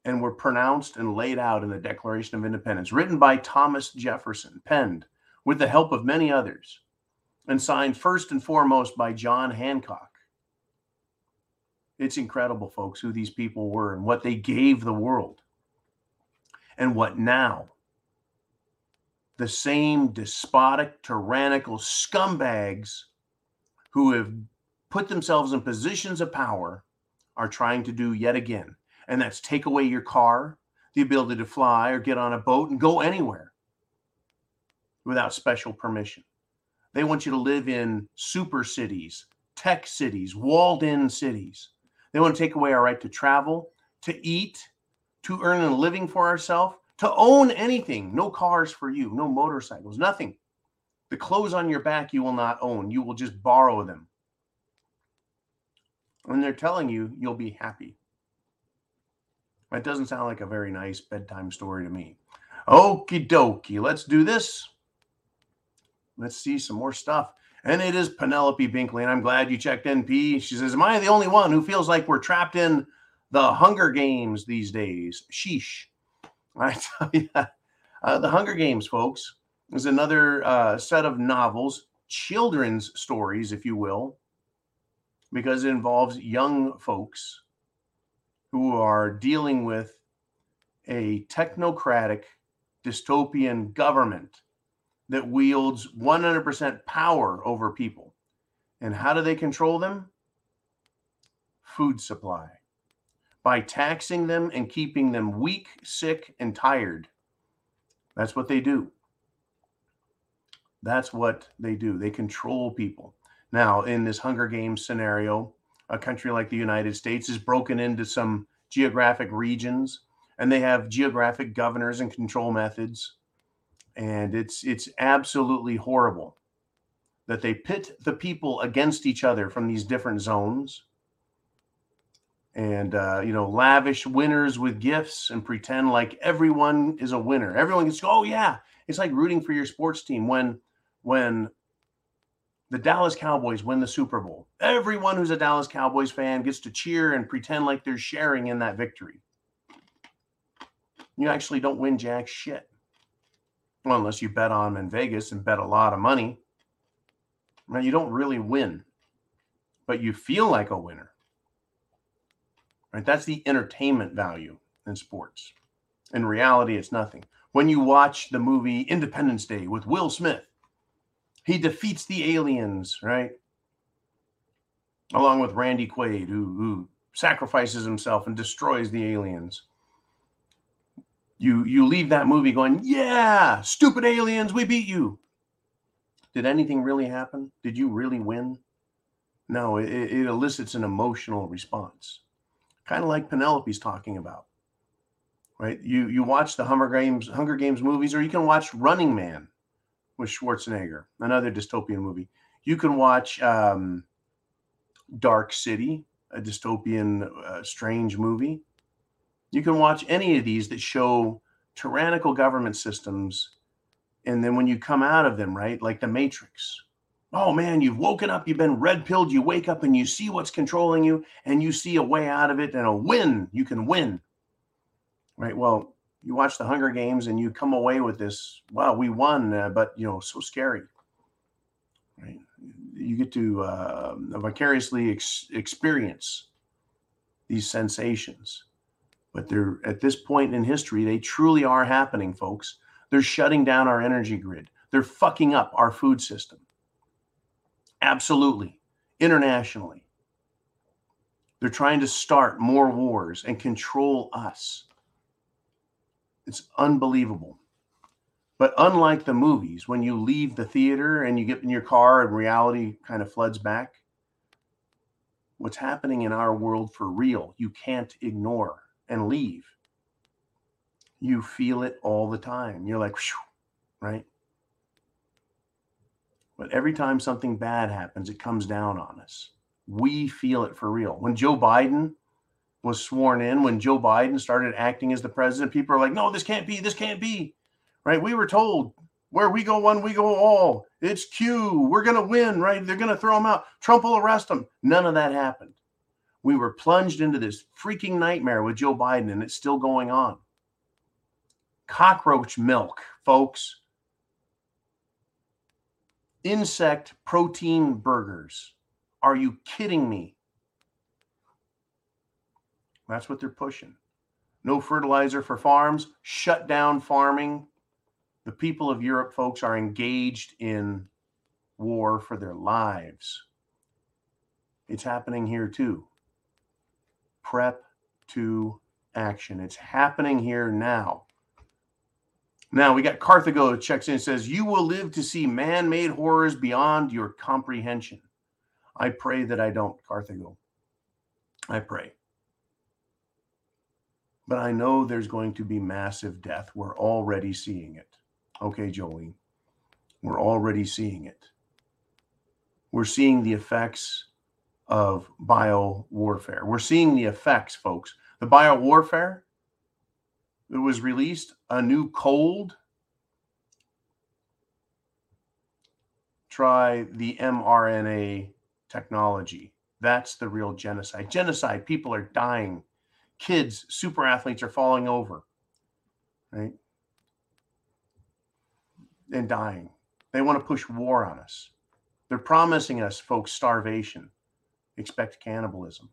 and were pronounced and laid out in the Declaration of Independence, written by Thomas Jefferson, penned with the help of many others, and signed first and foremost by John Hancock. It's incredible, folks, who these people were and what they gave the world. And what now? The same despotic, tyrannical scumbags who have put themselves in positions of power are trying to do yet again. And that's take away your car, the ability to fly or get on a boat and go anywhere without special permission. They want you to live in super cities, tech cities, walled in cities. They want to take away our right to travel, to eat, to earn a living for ourselves, to own anything. No cars for you, no motorcycles, nothing. The clothes on your back you will not own. You will just borrow them. And they're telling you you'll be happy. That doesn't sound like a very nice bedtime story to me. Okie dokie, let's do this. Let's see some more stuff. And it is Penelope Binkley. And I'm glad you checked in, P. She says, Am I the only one who feels like we're trapped in the Hunger Games these days? Sheesh. I tell you, uh, the Hunger Games, folks, is another uh, set of novels, children's stories, if you will, because it involves young folks who are dealing with a technocratic dystopian government that wields 100% power over people. And how do they control them? Food supply. By taxing them and keeping them weak, sick, and tired. That's what they do. That's what they do. They control people. Now, in this Hunger Games scenario, a country like the United States is broken into some geographic regions and they have geographic governors and control methods and it's it's absolutely horrible that they pit the people against each other from these different zones and uh, you know lavish winners with gifts and pretend like everyone is a winner everyone gets oh yeah it's like rooting for your sports team when when the Dallas Cowboys win the Super Bowl. Everyone who's a Dallas Cowboys fan gets to cheer and pretend like they're sharing in that victory. You actually don't win jack shit. Well, unless you bet on them in Vegas and bet a lot of money. Now, you don't really win, but you feel like a winner. Right? That's the entertainment value in sports. In reality, it's nothing. When you watch the movie Independence Day with Will Smith, he defeats the aliens, right? Along with Randy Quaid, who, who sacrifices himself and destroys the aliens. You you leave that movie going, yeah, stupid aliens, we beat you. Did anything really happen? Did you really win? No, it, it elicits an emotional response, kind of like Penelope's talking about. Right? You you watch the Hunger Games Hunger Games movies, or you can watch Running Man with Schwarzenegger, another dystopian movie. You can watch um, Dark City, a dystopian, uh, strange movie. You can watch any of these that show tyrannical government systems. And then when you come out of them, right, like the Matrix, oh man, you've woken up, you've been red pilled, you wake up and you see what's controlling you and you see a way out of it and a win. You can win. Right. Well, you watch the Hunger Games and you come away with this, wow, we won, uh, but you know, so scary. Right? You get to uh, vicariously ex- experience these sensations, but they're at this point in history, they truly are happening, folks. They're shutting down our energy grid. They're fucking up our food system. Absolutely, internationally. They're trying to start more wars and control us. It's unbelievable. But unlike the movies, when you leave the theater and you get in your car and reality kind of floods back, what's happening in our world for real, you can't ignore and leave. You feel it all the time. You're like, right? But every time something bad happens, it comes down on us. We feel it for real. When Joe Biden was sworn in, when Joe Biden started acting as the president, people are like, no, this can't be, this can't be. Right? We were told where we go one, we go all. It's Q. We're going to win, right? They're going to throw him out. Trump will arrest him. None of that happened. We were plunged into this freaking nightmare with Joe Biden, and it's still going on. Cockroach milk, folks. Insect protein burgers. Are you kidding me? That's what they're pushing. No fertilizer for farms, shut down farming. The people of Europe, folks, are engaged in war for their lives. It's happening here too. Prep to action. It's happening here now. Now we got Carthago checks in and says, You will live to see man made horrors beyond your comprehension. I pray that I don't, Carthago. I pray. But I know there's going to be massive death. We're already seeing it. Okay, Jolene. We're already seeing it. We're seeing the effects of bio warfare. We're seeing the effects, folks. The bio warfare that was released, a new cold. Try the mRNA technology. That's the real genocide. Genocide, people are dying. Kids, super athletes are falling over, right? And dying. They want to push war on us. They're promising us, folks, starvation. Expect cannibalism.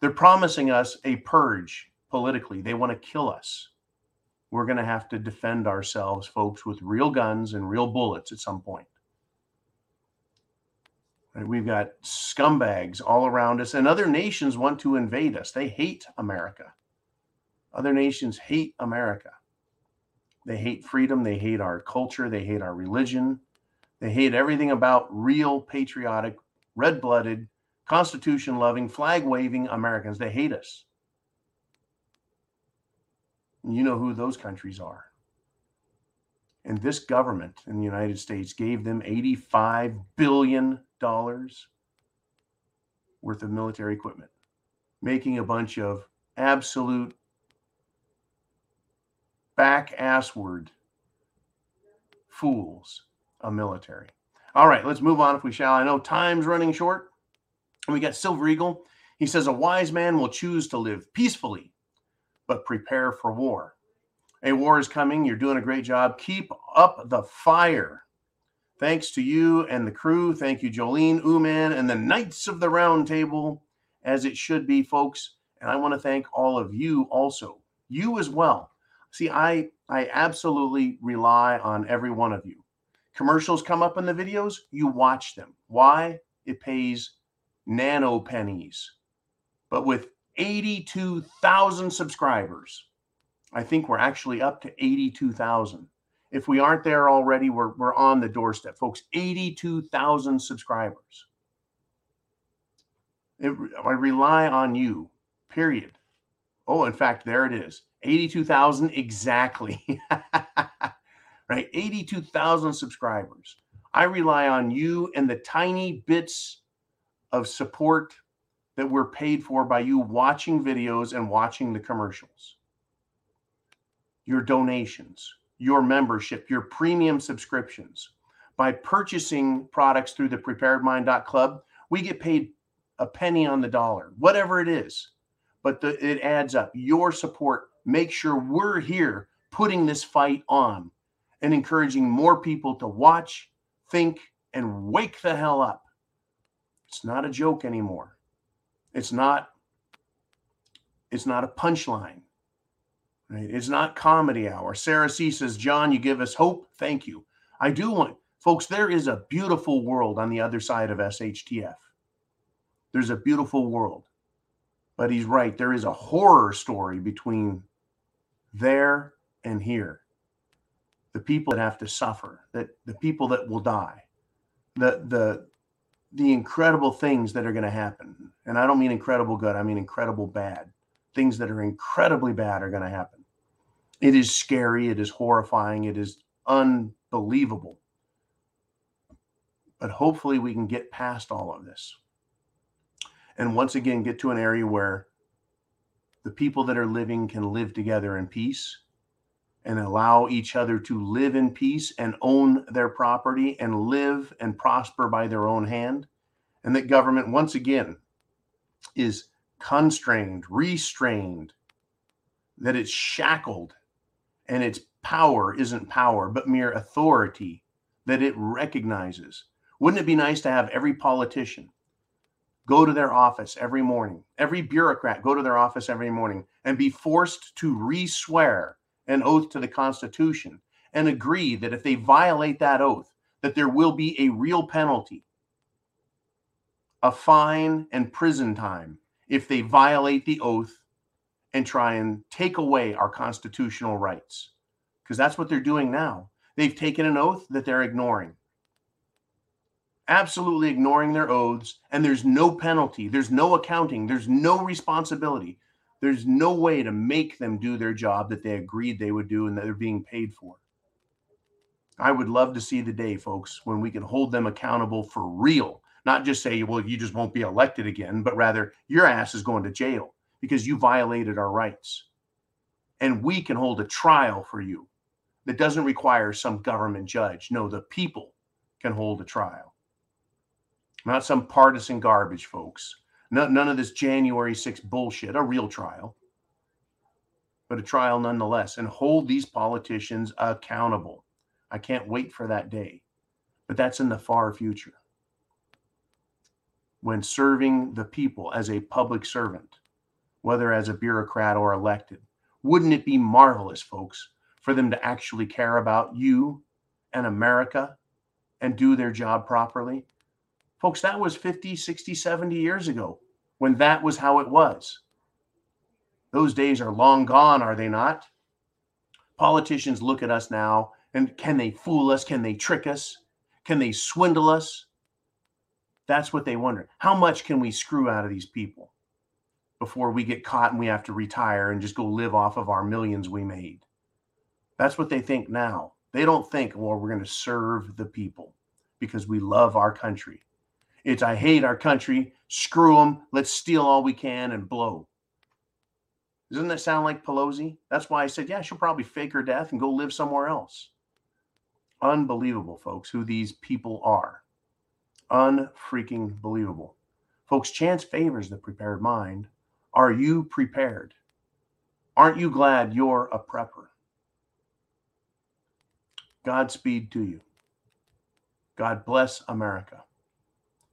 They're promising us a purge politically. They want to kill us. We're going to have to defend ourselves, folks, with real guns and real bullets at some point. We've got scumbags all around us, and other nations want to invade us. They hate America. Other nations hate America. They hate freedom. They hate our culture. They hate our religion. They hate everything about real, patriotic, red blooded, Constitution loving, flag waving Americans. They hate us. And you know who those countries are. And this government in the United States gave them $85 billion worth of military equipment, making a bunch of absolute back assward fools a military. All right, let's move on if we shall. I know time's running short. And we got Silver Eagle. He says, A wise man will choose to live peacefully, but prepare for war. A war is coming. You're doing a great job. Keep up the fire. Thanks to you and the crew. Thank you, Jolene, Uman, and the Knights of the Round Table, as it should be, folks. And I want to thank all of you also. You as well. See, I I absolutely rely on every one of you. Commercials come up in the videos, you watch them. Why? It pays nano pennies. But with 82,000 subscribers, I think we're actually up to 82,000. If we aren't there already, we're, we're on the doorstep, folks. 82,000 subscribers. It, I rely on you, period. Oh, in fact, there it is 82,000 exactly. right? 82,000 subscribers. I rely on you and the tiny bits of support that we're paid for by you watching videos and watching the commercials. Your donations, your membership, your premium subscriptions. By purchasing products through the preparedmind.club, we get paid a penny on the dollar, whatever it is. But the, it adds up. Your support makes sure we're here putting this fight on and encouraging more people to watch, think, and wake the hell up. It's not a joke anymore. It's not it's not a punchline. Right? It's not comedy hour. Sarah C says, "John, you give us hope. Thank you. I do want folks, there is a beautiful world on the other side of SHTF. There's a beautiful world. But he's right, there is a horror story between there and here the people that have to suffer, that the people that will die, the the the incredible things that are going to happen. And I don't mean incredible good, I mean incredible bad. Things that are incredibly bad are going to happen. It is scary, it is horrifying, it is unbelievable. But hopefully we can get past all of this. And once again get to an area where the people that are living can live together in peace and allow each other to live in peace and own their property and live and prosper by their own hand. And that government, once again, is constrained, restrained, that it's shackled, and its power isn't power, but mere authority that it recognizes. Wouldn't it be nice to have every politician go to their office every morning, every bureaucrat go to their office every morning and be forced to re swear an oath to the Constitution and agree that if they violate that oath, that there will be a real penalty, a fine and prison time if they violate the oath and try and take away our constitutional rights. because that's what they're doing now. They've taken an oath that they're ignoring. Absolutely ignoring their oaths, and there's no penalty, there's no accounting, there's no responsibility. There's no way to make them do their job that they agreed they would do and that they're being paid for. I would love to see the day, folks, when we can hold them accountable for real, not just say, well, you just won't be elected again, but rather your ass is going to jail because you violated our rights. And we can hold a trial for you that doesn't require some government judge. No, the people can hold a trial. Not some partisan garbage, folks. None of this January 6th bullshit, a real trial, but a trial nonetheless, and hold these politicians accountable. I can't wait for that day, but that's in the far future. When serving the people as a public servant, whether as a bureaucrat or elected. Wouldn't it be marvelous, folks, for them to actually care about you and America and do their job properly? Folks, that was 50, 60, 70 years ago when that was how it was. Those days are long gone, are they not? Politicians look at us now and can they fool us? Can they trick us? Can they swindle us? That's what they wonder. How much can we screw out of these people? before we get caught and we have to retire and just go live off of our millions we made. That's what they think now. They don't think, well, we're going to serve the people because we love our country. It's, I hate our country. Screw them. Let's steal all we can and blow. Doesn't that sound like Pelosi? That's why I said, yeah, she'll probably fake her death and go live somewhere else. Unbelievable, folks, who these people are. Unfreaking believable. Folks, chance favors the prepared mind. Are you prepared? Aren't you glad you're a prepper? Godspeed to you. God bless America.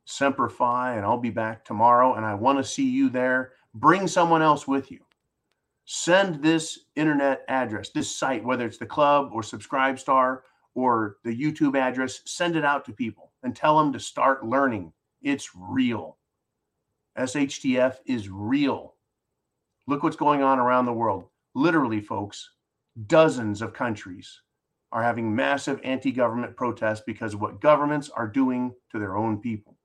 Semper Fi, and I'll be back tomorrow. And I want to see you there. Bring someone else with you. Send this internet address, this site, whether it's the club or SubscribeStar or the YouTube address, send it out to people and tell them to start learning. It's real. SHTF is real. Look what's going on around the world. Literally, folks, dozens of countries are having massive anti government protests because of what governments are doing to their own people.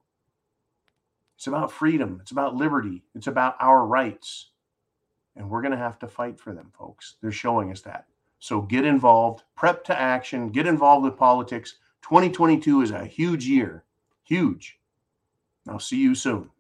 It's about freedom, it's about liberty, it's about our rights. And we're going to have to fight for them, folks. They're showing us that. So get involved, prep to action, get involved with politics. 2022 is a huge year, huge. I'll see you soon.